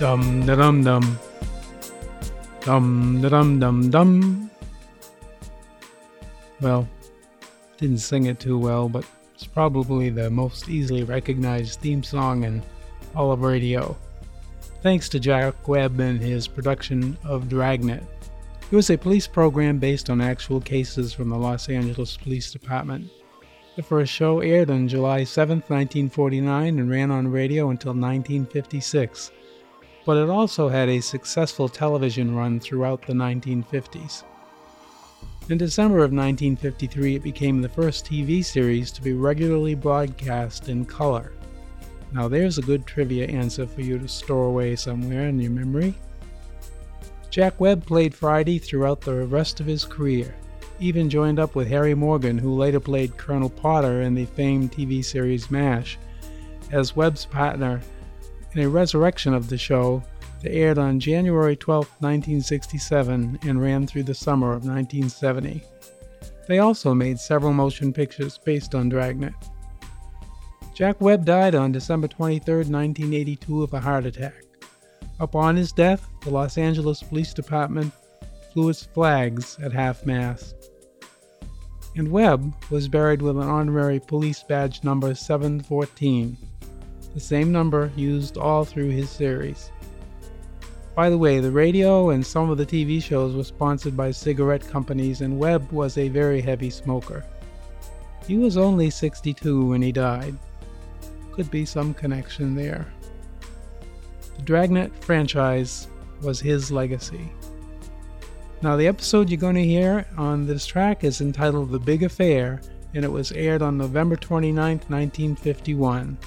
Dum da dum dum. Dum da dum dum dum. Well, didn't sing it too well, but it's probably the most easily recognized theme song in all of radio. Thanks to Jack Webb and his production of Dragnet. It was a police program based on actual cases from the Los Angeles Police Department. The first show aired on July 7, 1949, and ran on radio until 1956 but it also had a successful television run throughout the 1950s. In December of 1953, it became the first TV series to be regularly broadcast in color. Now, there's a good trivia answer for you to store away somewhere in your memory. Jack Webb played Friday throughout the rest of his career, even joined up with Harry Morgan, who later played Colonel Potter in the famed TV series MASH, as Webb's partner in a resurrection of the show that aired on January 12, 1967, and ran through the summer of 1970. They also made several motion pictures based on Dragnet. Jack Webb died on December 23, 1982, of a heart attack. Upon his death, the Los Angeles Police Department flew its flags at half mast. And Webb was buried with an honorary police badge number 714 the same number used all through his series. By the way, the radio and some of the TV shows were sponsored by cigarette companies, and Webb was a very heavy smoker. He was only 62 when he died. Could be some connection there. The Dragnet franchise was his legacy. Now, the episode you're going to hear on this track is entitled The Big Affair, and it was aired on November 29, 1951.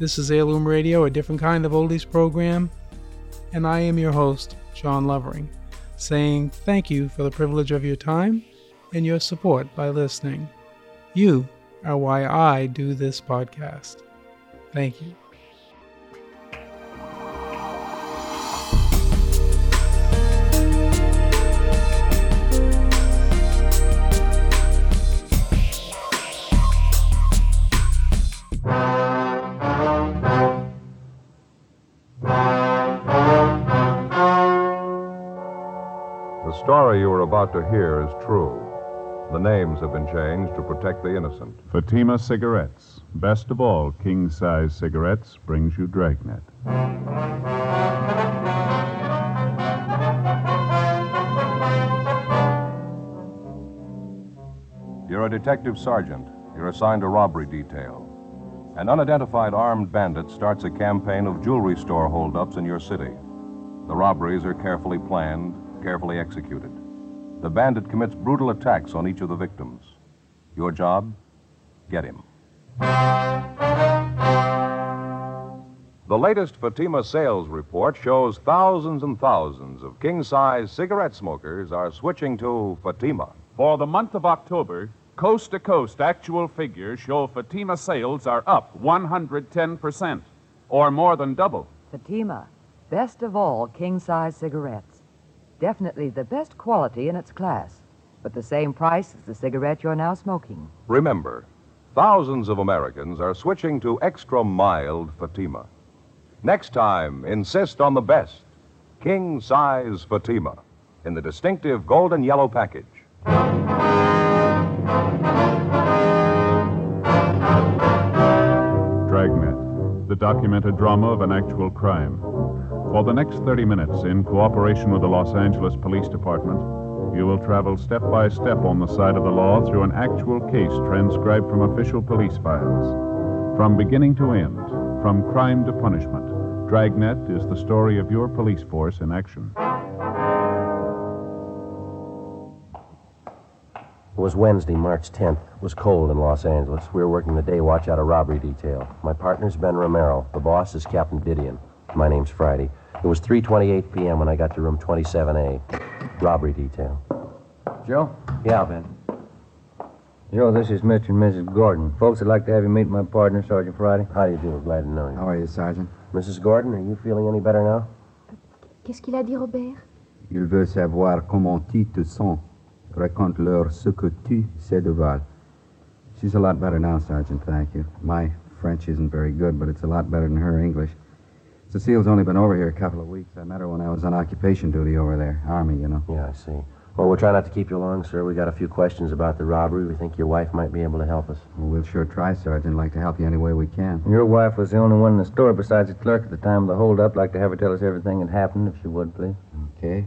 This is Heirloom Radio, a different kind of oldies program, and I am your host, Sean Lovering, saying thank you for the privilege of your time and your support by listening. You are why I do this podcast. Thank you. The story you are about to hear is true. The names have been changed to protect the innocent. Fatima Cigarettes. Best of all, king size cigarettes brings you Dragnet. You're a detective sergeant. You're assigned a robbery detail. An unidentified armed bandit starts a campaign of jewelry store holdups in your city. The robberies are carefully planned, carefully executed. The bandit commits brutal attacks on each of the victims. Your job? Get him. The latest Fatima sales report shows thousands and thousands of king size cigarette smokers are switching to Fatima. For the month of October, coast to coast actual figures show Fatima sales are up 110%, or more than double. Fatima, best of all king size cigarettes. Definitely the best quality in its class, but the same price as the cigarette you're now smoking. Remember, thousands of Americans are switching to extra mild Fatima. Next time, insist on the best king size Fatima in the distinctive golden yellow package. Dragnet, the documented drama of an actual crime. For the next 30 minutes, in cooperation with the Los Angeles Police Department, you will travel step by step on the side of the law through an actual case transcribed from official police files. From beginning to end, from crime to punishment, Dragnet is the story of your police force in action. It was Wednesday, March 10th. It was cold in Los Angeles. We were working the day watch out of robbery detail. My partner's Ben Romero. The boss is Captain Didion. My name's Friday. It was 3.28 p.m. when I got to room 27A. Robbery detail. Joe? Yeah, Ben. Joe, this is Mr. and Mrs. Gordon. Folks would like to have you meet my partner, Sergeant Friday. How do you do? Glad to know you. How are you, Sergeant? Mrs. Gordon, are you feeling any better now? Qu'est-ce qu'il a dit, Robert Il veut savoir comment tu te sens. Raconte-leur ce que tu sais de Val. She's a lot better now, Sergeant, thank you. My French isn't very good, but it's a lot better than her English. Cecile's only been over here a couple of weeks. I met her when I was on occupation duty over there. Army, you know. Yeah, I see. Well, we'll try not to keep you long, sir. We got a few questions about the robbery. We think your wife might be able to help us. Well, we'll sure try, Sergeant. Like to help you any way we can. Your wife was the only one in the store besides the clerk at the time of the holdup. Like to have her tell us everything that happened, if she would, please. Okay.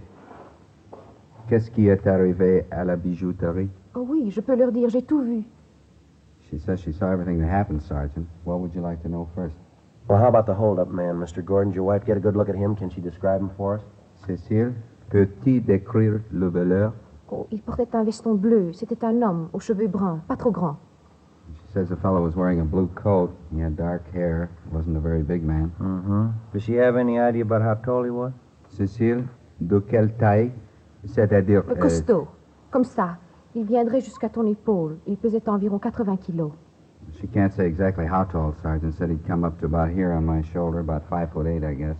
Qu'est-ce qui est arrivé à la bijouterie? Oh oui, je peux leur dire, j'ai tout vu. She says she saw everything that happened, Sergeant. What would you like to know first? Well, how about the holdup man, Mr. Gordon? Did your wife get a good look at him? Can she describe him for us? Cécile, peux-tu décrire le voleur? Oh, il portait un veston bleu. C'était un homme, aux cheveux bruns, pas trop grands. She says the fellow was wearing a blue coat. He had dark hair. Wasn't a very big man. Mm-hmm. Does she have any idea about how tall he was? Cécile, de quelle taille? C'est-à-dire. Euh, costaud. Comme ça. Il viendrait jusqu'à ton épaule. Il pesait environ 80 kilos. She can't say exactly how tall, Sergeant. Said he'd come up to about here on my shoulder, about five foot eight, I guess.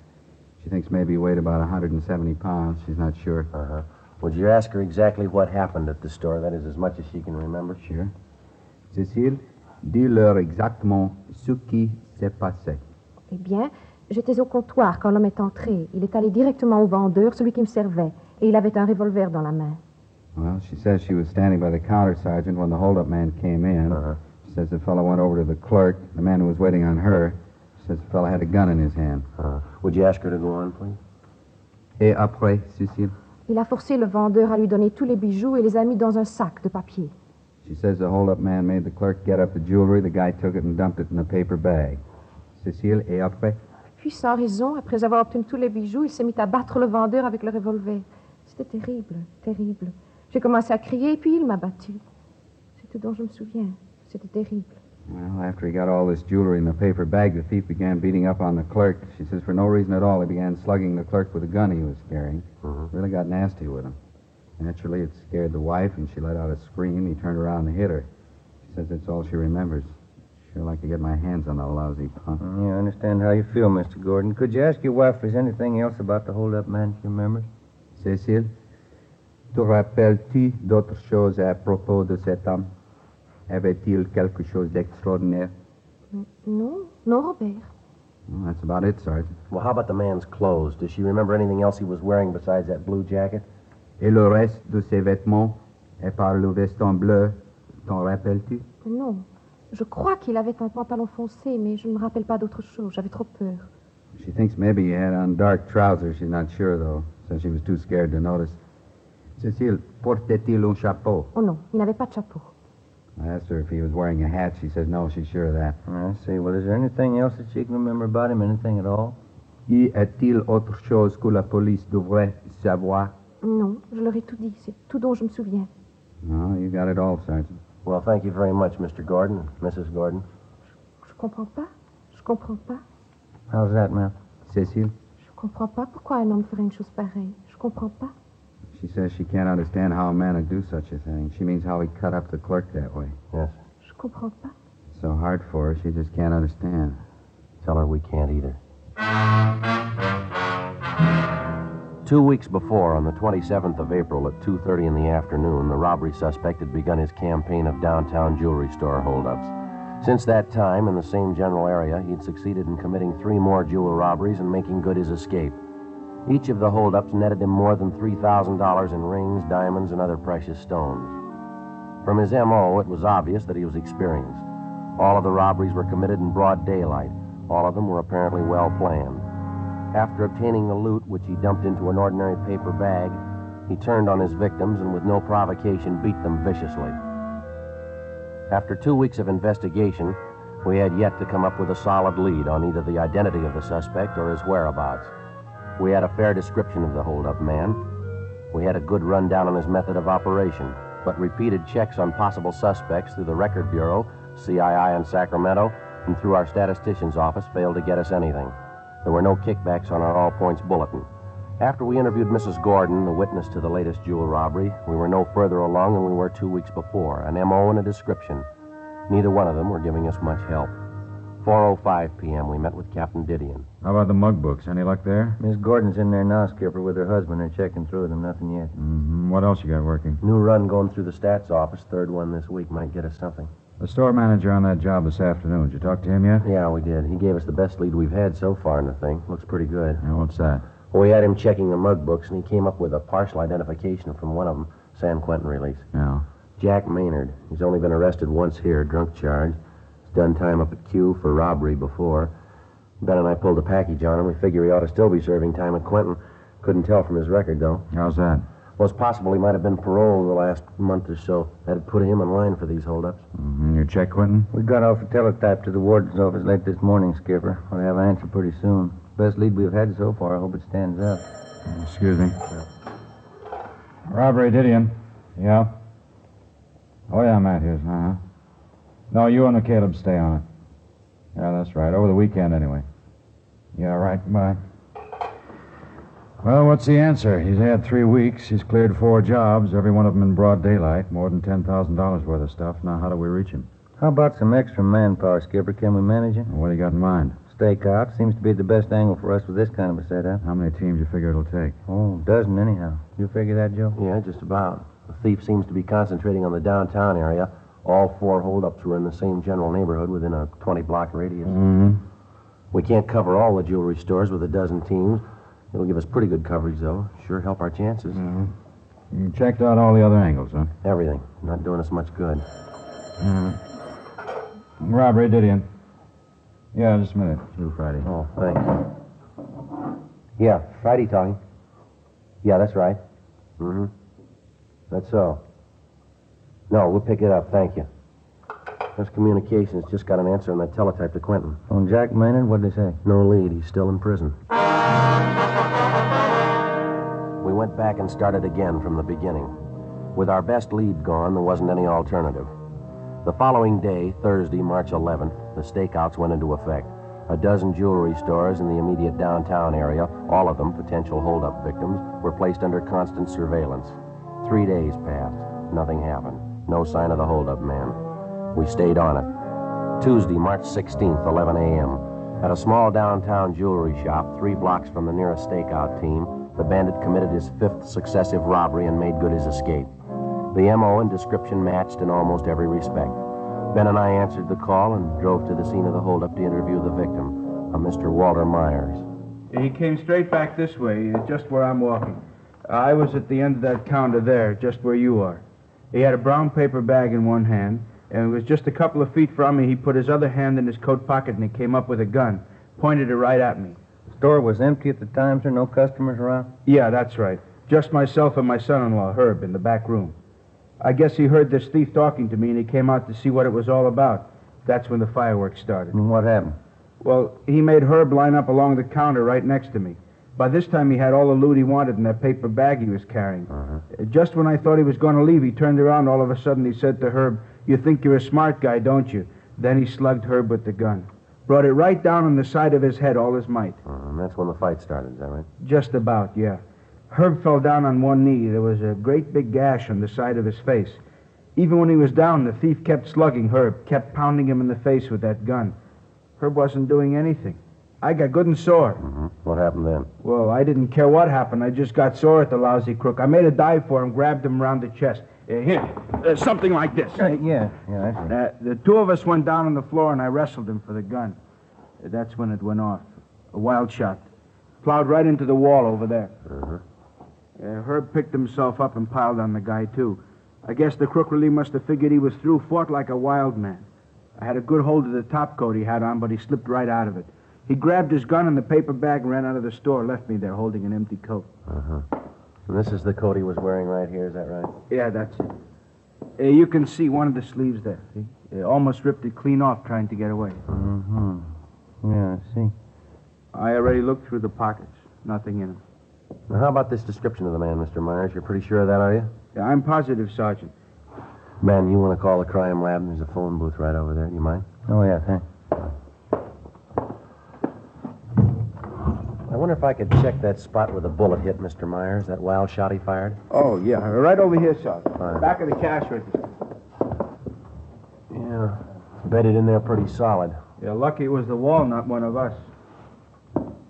She thinks maybe he weighed about 170 pounds. She's not sure. Uh-huh. Would you ask her exactly what happened at the store? That is as much as she can remember. Sure. Cécile, dis-leur exactement ce qui s'est passé. Eh bien, j'étais au comptoir quand l'homme est entré. Il est allé directement au vendeur, celui qui me servait, et il avait un revolver dans la main. Well, she says she was standing by the counter, Sergeant, when the holdup man came in. Uh-huh. Says the fellow went over to the clerk, the man who was waiting on her. Says the fellow had a gun in his hand. Uh, would you ask her to go on, please? Et après, Cécile? Il a forcé le vendeur à lui donner tous les bijoux et les a mis dans un sac de papier. She says the holdup man made the clerk get up the jewelry. The guy took it and dumped it in a paper bag. Cécile, et après? Puis, sans raison, après avoir obtenu tous les bijoux, il s'est mis à battre le vendeur avec le revolver. C'était terrible, terrible. J'ai commencé à crier, puis il m'a battu. C'est tout dont je me souviens. C'était terrible. Well, after he got all this jewelry in the paper bag, the thief began beating up on the clerk. She says for no reason at all, he began slugging the clerk with a gun he was carrying. Uh-huh. Really got nasty with him. Naturally, it scared the wife, and she let out a scream. He turned around and hit her. She says that's all she remembers. Sure like to get my hands on that lousy punk. Yeah, I understand how you feel, Mr. Gordon. Could you ask your wife if there's anything else about the holdup man she remembers? Cécile, te rappelles-tu d'autres choses à propos de cet homme? Avait-il quelque chose d'extraordinaire? Non, non, Robert. Well, that's about it, Sergeant. Well, how about the man's clothes? Does she remember anything else he was wearing besides that blue jacket? Et le reste de ses vêtements, et par le veston bleu, t'en rappelles-tu? Non. Je crois qu'il avait un pantalon foncé, mais je ne me rappelle pas d'autre chose. J'avais trop peur. She thinks maybe he had on dark trousers. She's not sure, though. Says she was too scared to notice. Cécile, portait-il un chapeau? Oh non, il n'avait pas de chapeau. I asked her if he was wearing a hat. She says no, she's sure of that. I see. Well, is there anything else that she can remember about him? Anything at all? Y a-t-il autre chose que la police devrait savoir? Non, je leur ai tout dit. C'est tout dont je me souviens. No, you got it all, Sergeant. Well, thank you very much, Mr. Gordon, Mrs. Gordon. Je comprends pas. Je comprends pas. How's that, ma'am? Cécile? Je comprends pas pourquoi un homme ferait une chose pareille. Je comprends pas. She says she can't understand how a man would do such a thing. She means how he cut up the clerk that way. Yes. Je comprends pas. It's so hard for her, she just can't understand. Tell her we can't either. Two weeks before, on the 27th of April at 2.30 in the afternoon, the robbery suspect had begun his campaign of downtown jewelry store holdups. Since that time, in the same general area, he'd succeeded in committing three more jewel robberies and making good his escape. Each of the holdups netted him more than $3,000 in rings, diamonds, and other precious stones. From his M.O., it was obvious that he was experienced. All of the robberies were committed in broad daylight. All of them were apparently well planned. After obtaining the loot, which he dumped into an ordinary paper bag, he turned on his victims and, with no provocation, beat them viciously. After two weeks of investigation, we had yet to come up with a solid lead on either the identity of the suspect or his whereabouts. We had a fair description of the holdup man. We had a good rundown on his method of operation, but repeated checks on possible suspects through the Record Bureau, CII in Sacramento, and through our statistician's office failed to get us anything. There were no kickbacks on our all points bulletin. After we interviewed Mrs. Gordon, the witness to the latest jewel robbery, we were no further along than we were two weeks before. An MO and a description. Neither one of them were giving us much help. 4.05 p.m., we met with Captain Didion. How about the mug books? Any luck there? Miss Gordon's in there now, Skipper, with her husband. They're checking through them. Nothing yet. Mm-hmm. What else you got working? New run going through the stats office. Third one this week might get us something. The store manager on that job this afternoon. Did you talk to him yet? Yeah, we did. He gave us the best lead we've had so far in the thing. Looks pretty good. Yeah, what's that? Well, we had him checking the mug books, and he came up with a partial identification from one of them, San Quentin release. Yeah. Jack Maynard. He's only been arrested once here, drunk charge. He's done time up at Q for robbery before. Ben and I pulled a package on him. We figure he ought to still be serving time at Quentin. Couldn't tell from his record, though. How's that? Well, it's possible he might have been paroled the last month or so. That'd put him in line for these holdups. Mm-hmm. You check, Quentin? We got off a teletype to the warden's office late this morning, Skipper. We'll have an answer pretty soon. Best lead we've had so far. I hope it stands up. Excuse me. Robbery, Didion. Yeah? Oh, yeah, Matthews. Uh-huh. No, you and McCaleb stay on it. Yeah, that's right. Over the weekend, anyway. Yeah, right. Bye. Well, what's the answer? He's had three weeks. He's cleared four jobs, every one of them in broad daylight. More than $10,000 worth of stuff. Now, how do we reach him? How about some extra manpower, Skipper? Can we manage it? What do you got in mind? Stakeout seems to be the best angle for us with this kind of a setup. How many teams you figure it'll take? Oh, a dozen anyhow. You figure that, Joe? Yeah, just about. The thief seems to be concentrating on the downtown area. All four holdups were in the same general neighborhood within a 20 block radius. Mm-hmm. We can't cover all the jewelry stores with a dozen teams. It'll give us pretty good coverage, though. Sure help our chances. Mm-hmm. You checked out all the other angles, huh? Everything. Not doing us much good. Mm-hmm. Robbery, Didion. Yeah, just a minute. You, Friday. Oh, thanks. Yeah, Friday talking. Yeah, that's right. Mm-hmm. That's so. No, we'll pick it up. Thank you. This communications just got an answer on that teletype to Quentin. Oh, on Jack Maynard, what'd they say? No lead. He's still in prison. We went back and started again from the beginning. With our best lead gone, there wasn't any alternative. The following day, Thursday, March 11th, the stakeouts went into effect. A dozen jewelry stores in the immediate downtown area, all of them potential holdup victims, were placed under constant surveillance. Three days passed. Nothing happened. No sign of the holdup man. We stayed on it. Tuesday, March 16th, 11 a.m. At a small downtown jewelry shop, three blocks from the nearest stakeout team, the bandit committed his fifth successive robbery and made good his escape. The MO and description matched in almost every respect. Ben and I answered the call and drove to the scene of the holdup to interview the victim, a Mr. Walter Myers. He came straight back this way, just where I'm walking. I was at the end of that counter there, just where you are. He had a brown paper bag in one hand, and it was just a couple of feet from me. He put his other hand in his coat pocket and he came up with a gun, pointed it right at me. The store was empty at the time, sir? No customers around? Yeah, that's right. Just myself and my son in law, Herb, in the back room. I guess he heard this thief talking to me and he came out to see what it was all about. That's when the fireworks started. And what happened? Well, he made Herb line up along the counter right next to me. By this time, he had all the loot he wanted in that paper bag he was carrying. Uh, Just when I thought he was going to leave, he turned around. All of a sudden, he said to Herb, You think you're a smart guy, don't you? Then he slugged Herb with the gun. Brought it right down on the side of his head, all his might. Uh, and that's when the fight started, is that right? Just about, yeah. Herb fell down on one knee. There was a great big gash on the side of his face. Even when he was down, the thief kept slugging Herb, kept pounding him in the face with that gun. Herb wasn't doing anything. I got good and sore. Mm-hmm. What happened then? Well, I didn't care what happened. I just got sore at the lousy crook. I made a dive for him, grabbed him around the chest. Uh, here, uh, something like this. Uh, yeah, yeah, I see. Uh, the two of us went down on the floor, and I wrestled him for the gun. Uh, that's when it went off. A wild shot. Plowed right into the wall over there. Uh-huh. Uh, Herb picked himself up and piled on the guy, too. I guess the crook really must have figured he was through, fought like a wild man. I had a good hold of the top coat he had on, but he slipped right out of it. He grabbed his gun and the paper bag and ran out of the store, left me there holding an empty coat. Uh-huh. And this is the coat he was wearing right here, is that right? Yeah, that's it. Uh, you can see one of the sleeves there, see? Uh, almost ripped it clean off trying to get away. Mm-hmm. Yeah, I see. I already looked through the pockets. Nothing in them. Now, how about this description of the man, Mr. Myers? You're pretty sure of that, are you? Yeah, I'm positive, Sergeant. Ben, you want to call the crime lab? There's a phone booth right over there. Do you mind? Oh, yeah, thanks. Wonder if I could check that spot where the bullet hit Mr. Myers, that wild shot he fired. Oh, yeah. Right over here, Sergeant. Fine. Back of the cash register. Yeah. Bedded in there pretty solid. You're lucky it was the wall, not one of us.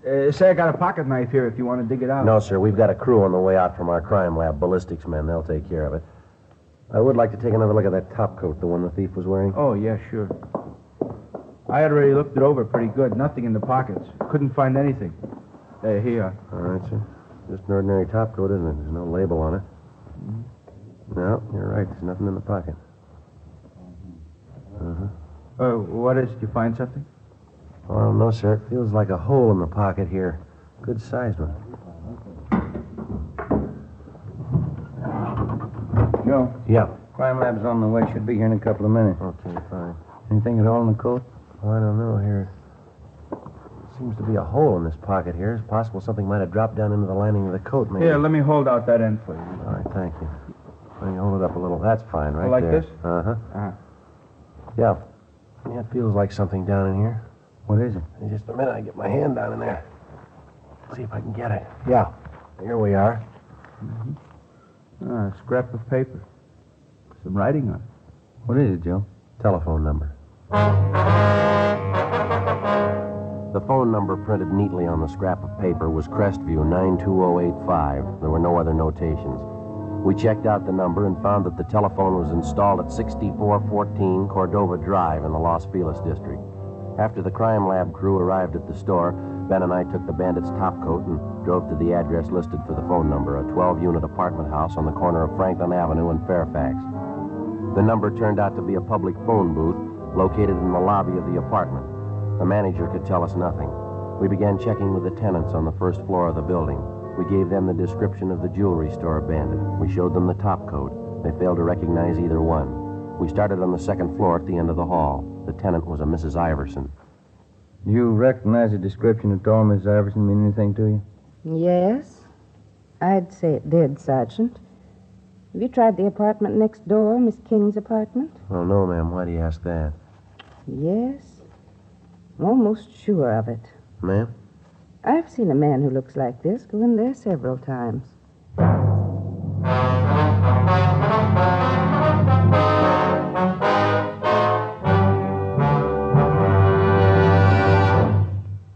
Uh, say, I got a pocket knife here if you want to dig it out. No, sir. We've got a crew on the way out from our crime lab, ballistics men. They'll take care of it. I would like to take another look at that top coat, the one the thief was wearing. Oh, yeah, sure. I had already looked it over pretty good. Nothing in the pockets. Couldn't find anything. Uh, here. All right, sir. Just an ordinary top coat, isn't it? There's no label on it. No, you're right. There's nothing in the pocket. Uh-huh. Uh, what is? Did you find something? Well, no, sir. It feels like a hole in the pocket here. Good sized one. Joe, Yeah. crime lab's on the way. Should be here in a couple of minutes. Okay, fine. Anything at all in the coat? Oh, I don't know here. Seems to be a hole in this pocket here. It's possible something might have dropped down into the lining of the coat, maybe. Here, let me hold out that end for you. All right, thank you. Let me hold it up a little. That's fine, right like there. Like this? Uh-huh. Uh-huh. Yeah. Yeah, it feels like something down in here. What is it? In just a minute, I get my hand down in there. See if I can get it. Yeah. Here we are. Mm Ah, a scrap of paper. Some writing on it. What is it, Joe? Telephone number. The phone number printed neatly on the scrap of paper was Crestview 92085. There were no other notations. We checked out the number and found that the telephone was installed at 6414 Cordova Drive in the Los Feliz district. After the crime lab crew arrived at the store, Ben and I took the bandit's top coat and drove to the address listed for the phone number, a 12 unit apartment house on the corner of Franklin Avenue and Fairfax. The number turned out to be a public phone booth located in the lobby of the apartment. The manager could tell us nothing. We began checking with the tenants on the first floor of the building. We gave them the description of the jewelry store bandit. We showed them the top coat. They failed to recognize either one. We started on the second floor at the end of the hall. The tenant was a Mrs. Iverson. You recognize the description at all, Miss Iverson, mean anything to you? Yes, I'd say it did, Sergeant. Have you tried the apartment next door, Miss King's apartment? Well, no, ma'am. Why do you ask that? Yes. I'm almost sure of it. Ma'am? I've seen a man who looks like this go in there several times.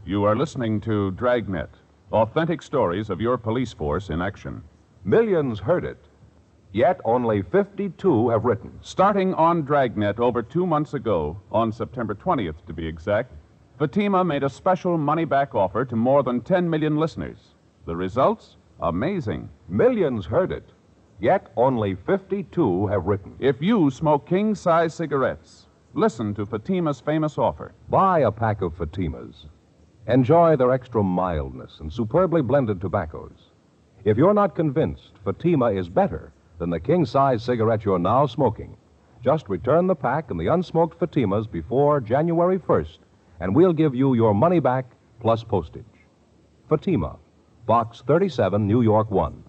You are listening to Dragnet, authentic stories of your police force in action. Millions heard it, yet only 52 have written. Starting on Dragnet over two months ago, on September 20th to be exact, Fatima made a special money back offer to more than 10 million listeners. The results? Amazing. Millions heard it, yet only 52 have written. If you smoke king size cigarettes, listen to Fatima's famous offer. Buy a pack of Fatimas. Enjoy their extra mildness and superbly blended tobaccos. If you're not convinced Fatima is better than the king size cigarette you're now smoking, just return the pack and the unsmoked Fatimas before January 1st, and we'll give you your money back plus postage. Fatima, Box 37, New York 1.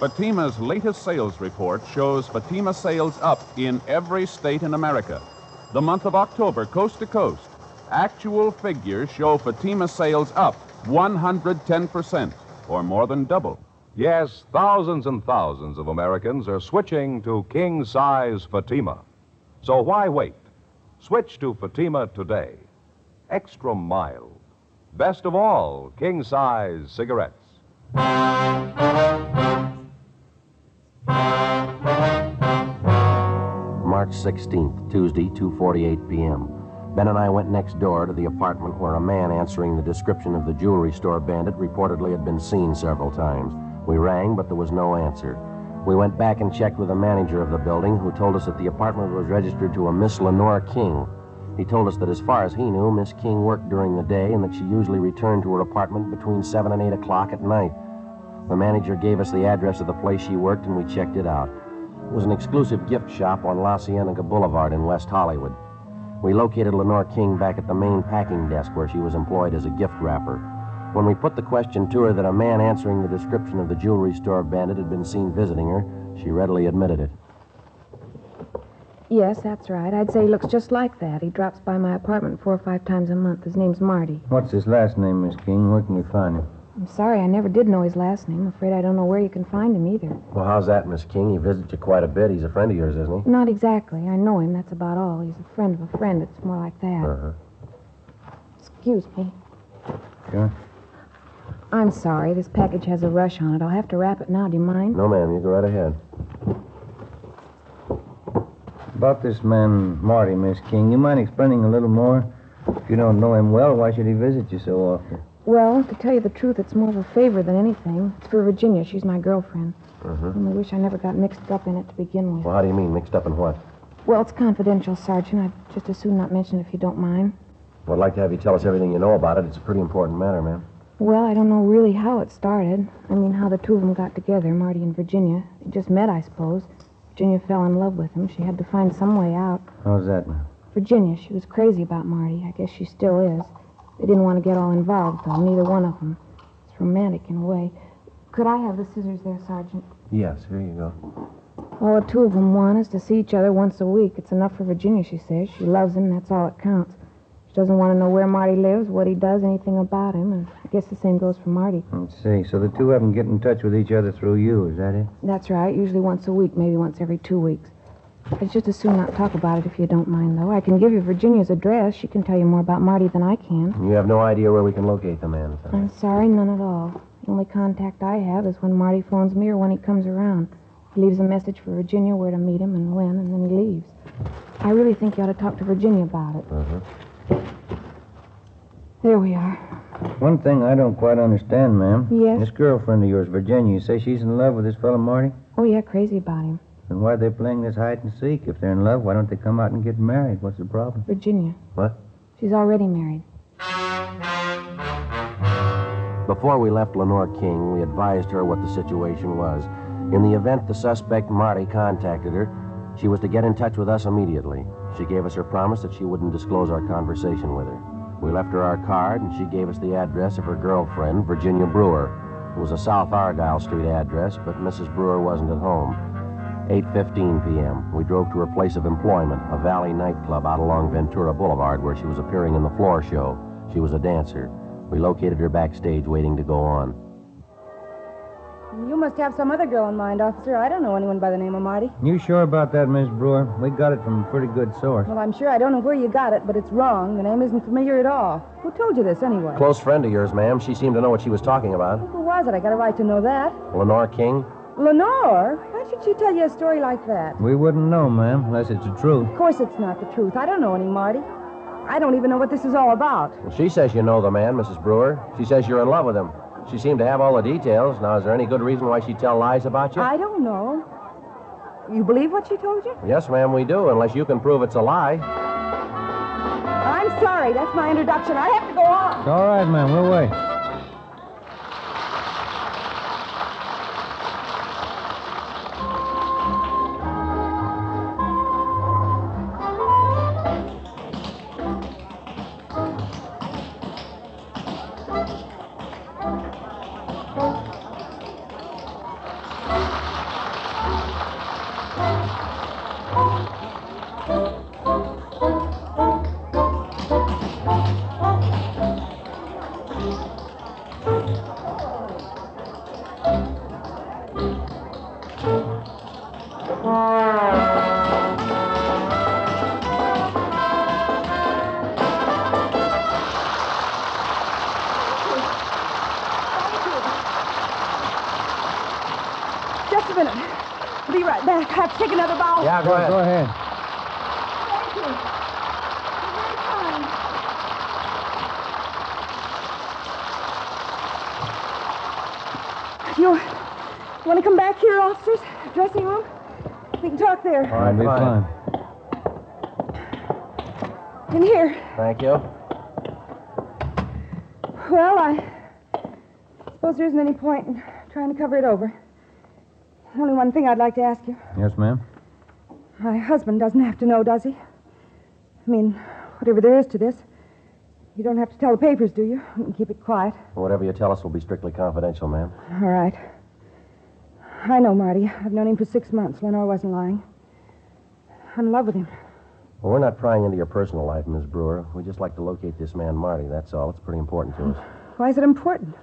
Fatima's latest sales report shows Fatima sales up in every state in America. The month of October, coast to coast. Actual figures show Fatima sales up 110%, or more than double. Yes, thousands and thousands of Americans are switching to king size Fatima. So why wait? Switch to Fatima today. Extra mild. Best of all, king size cigarettes. March 16th, Tuesday, 2:48 p.m. Ben and I went next door to the apartment where a man answering the description of the jewelry store bandit reportedly had been seen several times. We rang, but there was no answer. We went back and checked with the manager of the building, who told us that the apartment was registered to a Miss Lenore King. He told us that as far as he knew, Miss King worked during the day and that she usually returned to her apartment between 7 and 8 o'clock at night. The manager gave us the address of the place she worked, and we checked it out. It was an exclusive gift shop on La Cienega Boulevard in West Hollywood. We located Lenore King back at the main packing desk where she was employed as a gift wrapper. When we put the question to her that a man answering the description of the jewelry store bandit had been seen visiting her, she readily admitted it. Yes, that's right. I'd say he looks just like that. He drops by my apartment four or five times a month. His name's Marty. What's his last name, Miss King? Where can we find him? I'm sorry, I never did know his last name. I'm afraid I don't know where you can find him either. Well, how's that, Miss King? He visits you quite a bit. He's a friend of yours, isn't he? Not exactly. I know him. That's about all. He's a friend of a friend. It's more like that. Uh-huh. Excuse me. Sure. I'm sorry. This package has a rush on it. I'll have to wrap it now. Do you mind? No, ma'am. You go right ahead. About this man, Marty, Miss King, you mind explaining a little more? If you don't know him well, why should he visit you so often? Well, to tell you the truth, it's more of a favor than anything. It's for Virginia. She's my girlfriend. Uh-huh. And I wish I never got mixed up in it to begin with. Well, how do you mean? Mixed up in what? Well, it's confidential, Sergeant. I'd just as soon not mention it if you don't mind. Well, I'd like to have you tell us everything you know about it. It's a pretty important matter, ma'am. Well, I don't know really how it started. I mean, how the two of them got together, Marty and Virginia. They just met, I suppose. Virginia fell in love with him. She had to find some way out. How's that now? Virginia, she was crazy about Marty. I guess she still is. They didn't want to get all involved, though, neither one of them. It's romantic in a way. Could I have the scissors there, Sergeant? Yes, here you go. All the two of them want is to see each other once a week. It's enough for Virginia, she says. She loves him, that's all that counts. She doesn't want to know where Marty lives, what he does, anything about him, and I guess the same goes for Marty. Let's see. So the two of them get in touch with each other through you, is that it? That's right, usually once a week, maybe once every two weeks. I'd just as soon not talk about it if you don't mind, though. I can give you Virginia's address. She can tell you more about Marty than I can. You have no idea where we can locate the man. is I'm sorry, none at all. The only contact I have is when Marty phones me or when he comes around. He leaves a message for Virginia where to meet him and when, and then he leaves. I really think you ought to talk to Virginia about it. Uh-huh. There we are. One thing I don't quite understand, ma'am. Yes? This girlfriend of yours, Virginia, you say she's in love with this fellow Marty? Oh, yeah, crazy about him. Then why are they playing this hide and seek? If they're in love, why don't they come out and get married? What's the problem? Virginia. What? She's already married. Before we left Lenore King, we advised her what the situation was. In the event the suspect, Marty, contacted her, she was to get in touch with us immediately. She gave us her promise that she wouldn't disclose our conversation with her. We left her our card, and she gave us the address of her girlfriend, Virginia Brewer. It was a South Argyle Street address, but Mrs. Brewer wasn't at home. 8.15 p.m. We drove to her place of employment, a Valley nightclub out along Ventura Boulevard, where she was appearing in the floor show. She was a dancer. We located her backstage, waiting to go on. You must have some other girl in mind, officer. I don't know anyone by the name of Marty. You sure about that, Miss Brewer? We got it from a pretty good source. Well, I'm sure I don't know where you got it, but it's wrong. The name isn't familiar at all. Who told you this, anyway? Close friend of yours, ma'am. She seemed to know what she was talking about. Who was it? I got a right to know that. Lenore King? Lenore? Why should she tell you a story like that? We wouldn't know, ma'am, unless it's the truth. Of course it's not the truth. I don't know any Marty. I don't even know what this is all about. Well, she says you know the man, Mrs. Brewer. She says you're in love with him. She seemed to have all the details. Now, is there any good reason why she'd tell lies about you? I don't know. You believe what she told you? Yes, ma'am, we do, unless you can prove it's a lie. I'm sorry. That's my introduction. I have to go on. All right, ma'am. We'll wait. Yeah, go ahead. Go ahead. Thank you. You're very kind. You want to come back here, officers? Dressing room? We can talk there. All right, Be fine. fine. In here. Thank you. Well, I suppose there isn't any point in trying to cover it over. Only one thing I'd like to ask you. Yes, ma'am. My husband doesn't have to know, does he? I mean, whatever there is to this. You don't have to tell the papers, do you? You can keep it quiet. Whatever you tell us will be strictly confidential, ma'am. All right. I know Marty. I've known him for six months. Lenore wasn't lying. I'm in love with him. Well, we're not prying into your personal life, Miss Brewer. We just like to locate this man, Marty. That's all. It's pretty important to us. Why is it important?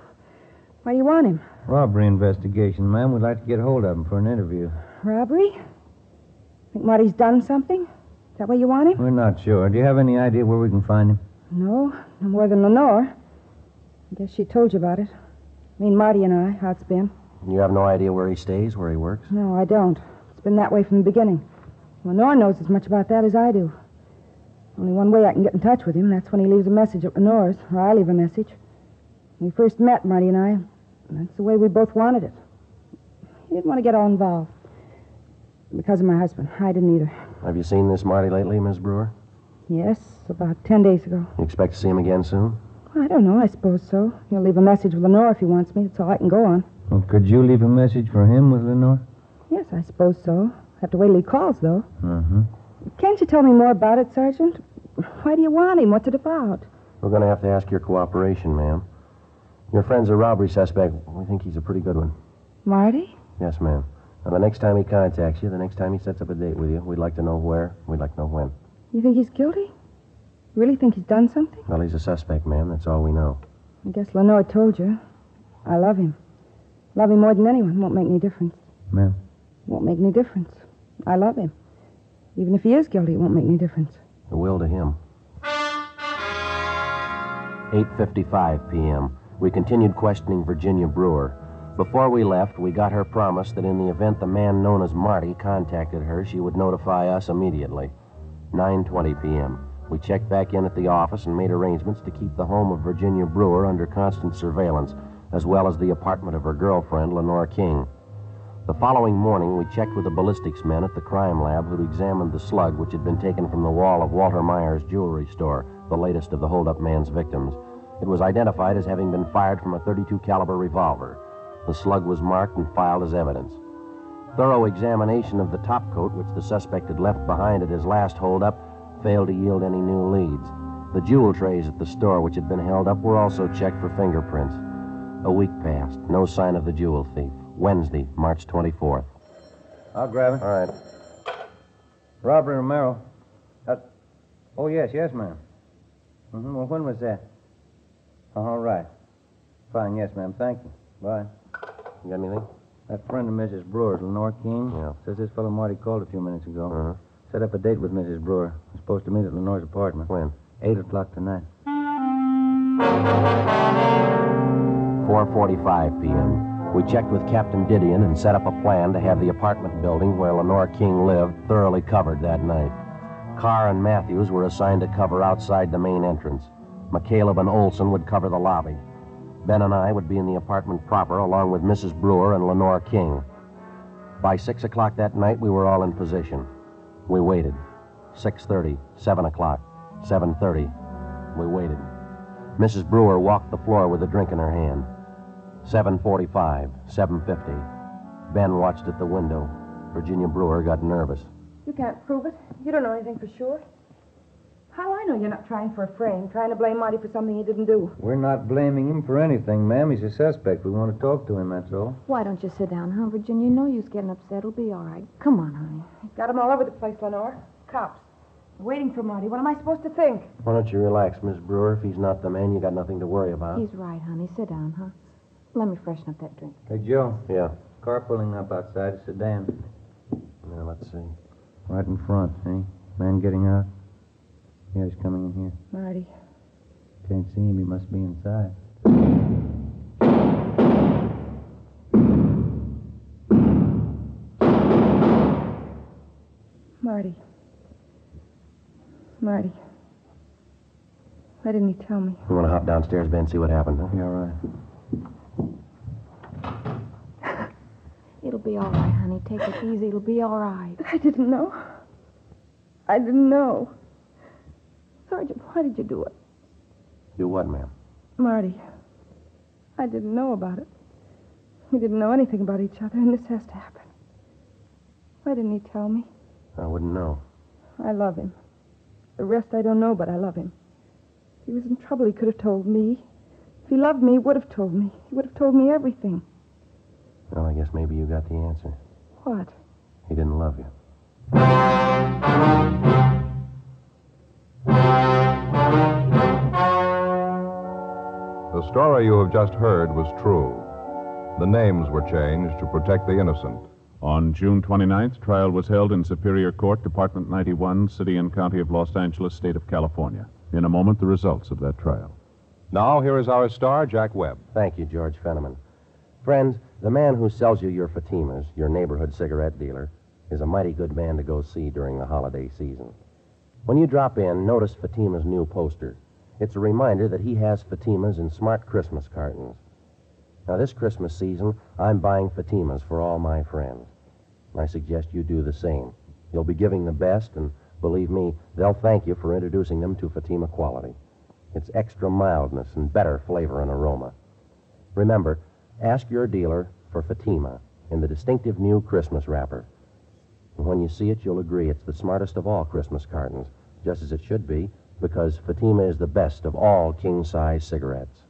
Why do you want him? Robbery investigation, ma'am. We'd like to get hold of him for an interview. Robbery? Think Marty's done something? Is that why you want him? We're not sure. Do you have any idea where we can find him? No, no more than Lenore. I guess she told you about it. I mean, Marty and I, how it's been. You have no idea where he stays, where he works? No, I don't. It's been that way from the beginning. Lenore knows as much about that as I do. Only one way I can get in touch with him. That's when he leaves a message at Lenore's, or I leave a message. When we first met, Marty and I, that's the way we both wanted it. He didn't want to get all involved. Because of my husband. I didn't either. Have you seen this Marty lately, Miss Brewer? Yes, about ten days ago. You expect to see him again soon? I don't know. I suppose so. He'll leave a message with Lenore if he wants me. That's all I can go on. Well, could you leave a message for him with Lenore? Yes, I suppose so. Have to wait till he calls, though. Uh-huh. Can't you tell me more about it, Sergeant? Why do you want him? What's it about? We're going to have to ask your cooperation, ma'am. Your friend's a robbery suspect. We think he's a pretty good one. Marty? Yes, ma'am. Now, the next time he contacts you, the next time he sets up a date with you, we'd like to know where, we'd like to know when. You think he's guilty? You really think he's done something? Well, he's a suspect, ma'am. That's all we know. I guess Lenore told you. I love him. Love him more than anyone. Won't make any difference. Ma'am? Won't make any difference. I love him. Even if he is guilty, it won't make any difference. It will to him. 8.55 p.m. We continued questioning Virginia Brewer. Before we left, we got her promise that in the event the man known as Marty contacted her, she would notify us immediately. 9.20 p.m. We checked back in at the office and made arrangements to keep the home of Virginia Brewer under constant surveillance, as well as the apartment of her girlfriend, Lenore King. The following morning, we checked with the ballistics men at the crime lab who'd examined the slug which had been taken from the wall of Walter Myers' jewelry store, the latest of the holdup man's victims. It was identified as having been fired from a 32 caliber revolver. The slug was marked and filed as evidence. Thorough examination of the topcoat which the suspect had left behind at his last holdup failed to yield any new leads. The jewel trays at the store which had been held up were also checked for fingerprints. A week passed, no sign of the jewel thief. Wednesday, March 24th. I'll grab it. All right. Robbery Romero. Uh, oh, yes, yes, ma'am. Mm-hmm. Well, when was that? All right. Fine, yes, ma'am. Thank you. Bye. You got anything? That friend of Mrs. Brewer's, Lenore King, Yeah. says this fellow Marty called a few minutes ago. Uh-huh. Set up a date with Mrs. Brewer. Supposed to meet at Lenore's apartment. When? Eight o'clock tonight. 4.45 p.m. We checked with Captain Didion and set up a plan to have the apartment building where Lenore King lived thoroughly covered that night. Carr and Matthews were assigned to cover outside the main entrance. McCaleb and Olson would cover the lobby. Ben and I would be in the apartment proper along with Mrs. Brewer and Lenore King. By 6 o'clock that night, we were all in position. We waited. 6.30, 7 o'clock, 7.30. We waited. Mrs. Brewer walked the floor with a drink in her hand. 7.45, 7.50. Ben watched at the window. Virginia Brewer got nervous. You can't prove it. You don't know anything for sure. How I know you're not trying for a frame, trying to blame Marty for something he didn't do? We're not blaming him for anything, ma'am. He's a suspect. We want to talk to him, that's all. Why don't you sit down, huh, Virginia? No use getting upset. It'll be all right. Come on, honey. Got him all over the place, Lenore. Cops. Waiting for Marty. What am I supposed to think? Why don't you relax, Miss Brewer? If he's not the man, you got nothing to worry about. He's right, honey. Sit down, huh? Let me freshen up that drink. Hey, Joe. Yeah. Car pulling up outside a sedan. Now, let's see. Right in front, see? Man getting out. Yeah, he's coming in here. Marty. Can't see him. He must be inside. Marty. Marty. Why didn't he tell me? You want to hop downstairs, Ben, and see what happened, huh? Yeah, all right. It'll be all right, honey. Take it easy. It'll be all right. I didn't know. I didn't know. Sergeant, why did you do it? Do what, ma'am? Marty. I didn't know about it. We didn't know anything about each other, and this has to happen. Why didn't he tell me? I wouldn't know. I love him. The rest I don't know, but I love him. If he was in trouble, he could have told me. If he loved me, he would have told me. He would have told me everything. Well, I guess maybe you got the answer. What? He didn't love you. The story you have just heard was true. The names were changed to protect the innocent. On June 29th, trial was held in Superior Court, Department 91, City and County of Los Angeles, State of California. In a moment, the results of that trial. Now, here is our star, Jack Webb. Thank you, George Fenneman. Friends, the man who sells you your Fatimas, your neighborhood cigarette dealer, is a mighty good man to go see during the holiday season. When you drop in, notice Fatima's new poster. It's a reminder that he has Fatimas in smart Christmas cartons. Now, this Christmas season, I'm buying Fatimas for all my friends. I suggest you do the same. You'll be giving the best, and believe me, they'll thank you for introducing them to Fatima quality. It's extra mildness and better flavor and aroma. Remember, ask your dealer for Fatima in the distinctive new Christmas wrapper. And when you see it, you'll agree it's the smartest of all Christmas cartons, just as it should be, because Fatima is the best of all king size cigarettes.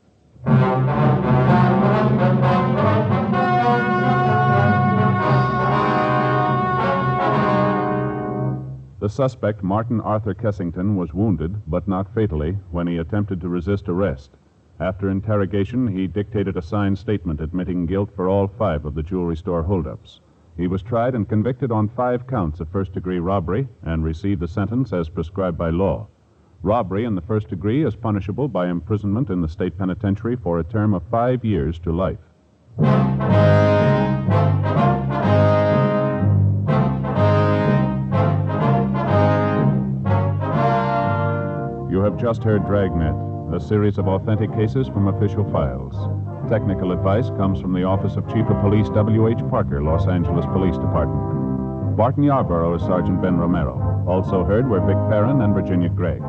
The suspect, Martin Arthur Kessington, was wounded, but not fatally, when he attempted to resist arrest. After interrogation, he dictated a signed statement admitting guilt for all five of the jewelry store holdups. He was tried and convicted on five counts of first degree robbery and received the sentence as prescribed by law. Robbery in the first degree is punishable by imprisonment in the state penitentiary for a term of five years to life. You have just heard Dragnet, a series of authentic cases from official files. Technical advice comes from the Office of Chief of Police W.H. Parker, Los Angeles Police Department. Barton Yarborough is Sergeant Ben Romero. Also heard were Vic Perrin and Virginia Gregg.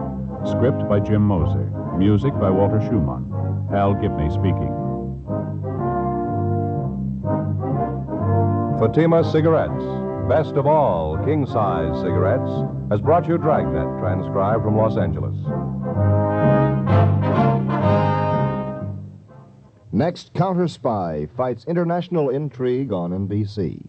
Script by Jim Moser. Music by Walter Schumann. Hal Gibney speaking. Fatima Cigarettes, best of all king size cigarettes, has brought you Dragnet, transcribed from Los Angeles. Next, Counter Spy fights international intrigue on NBC.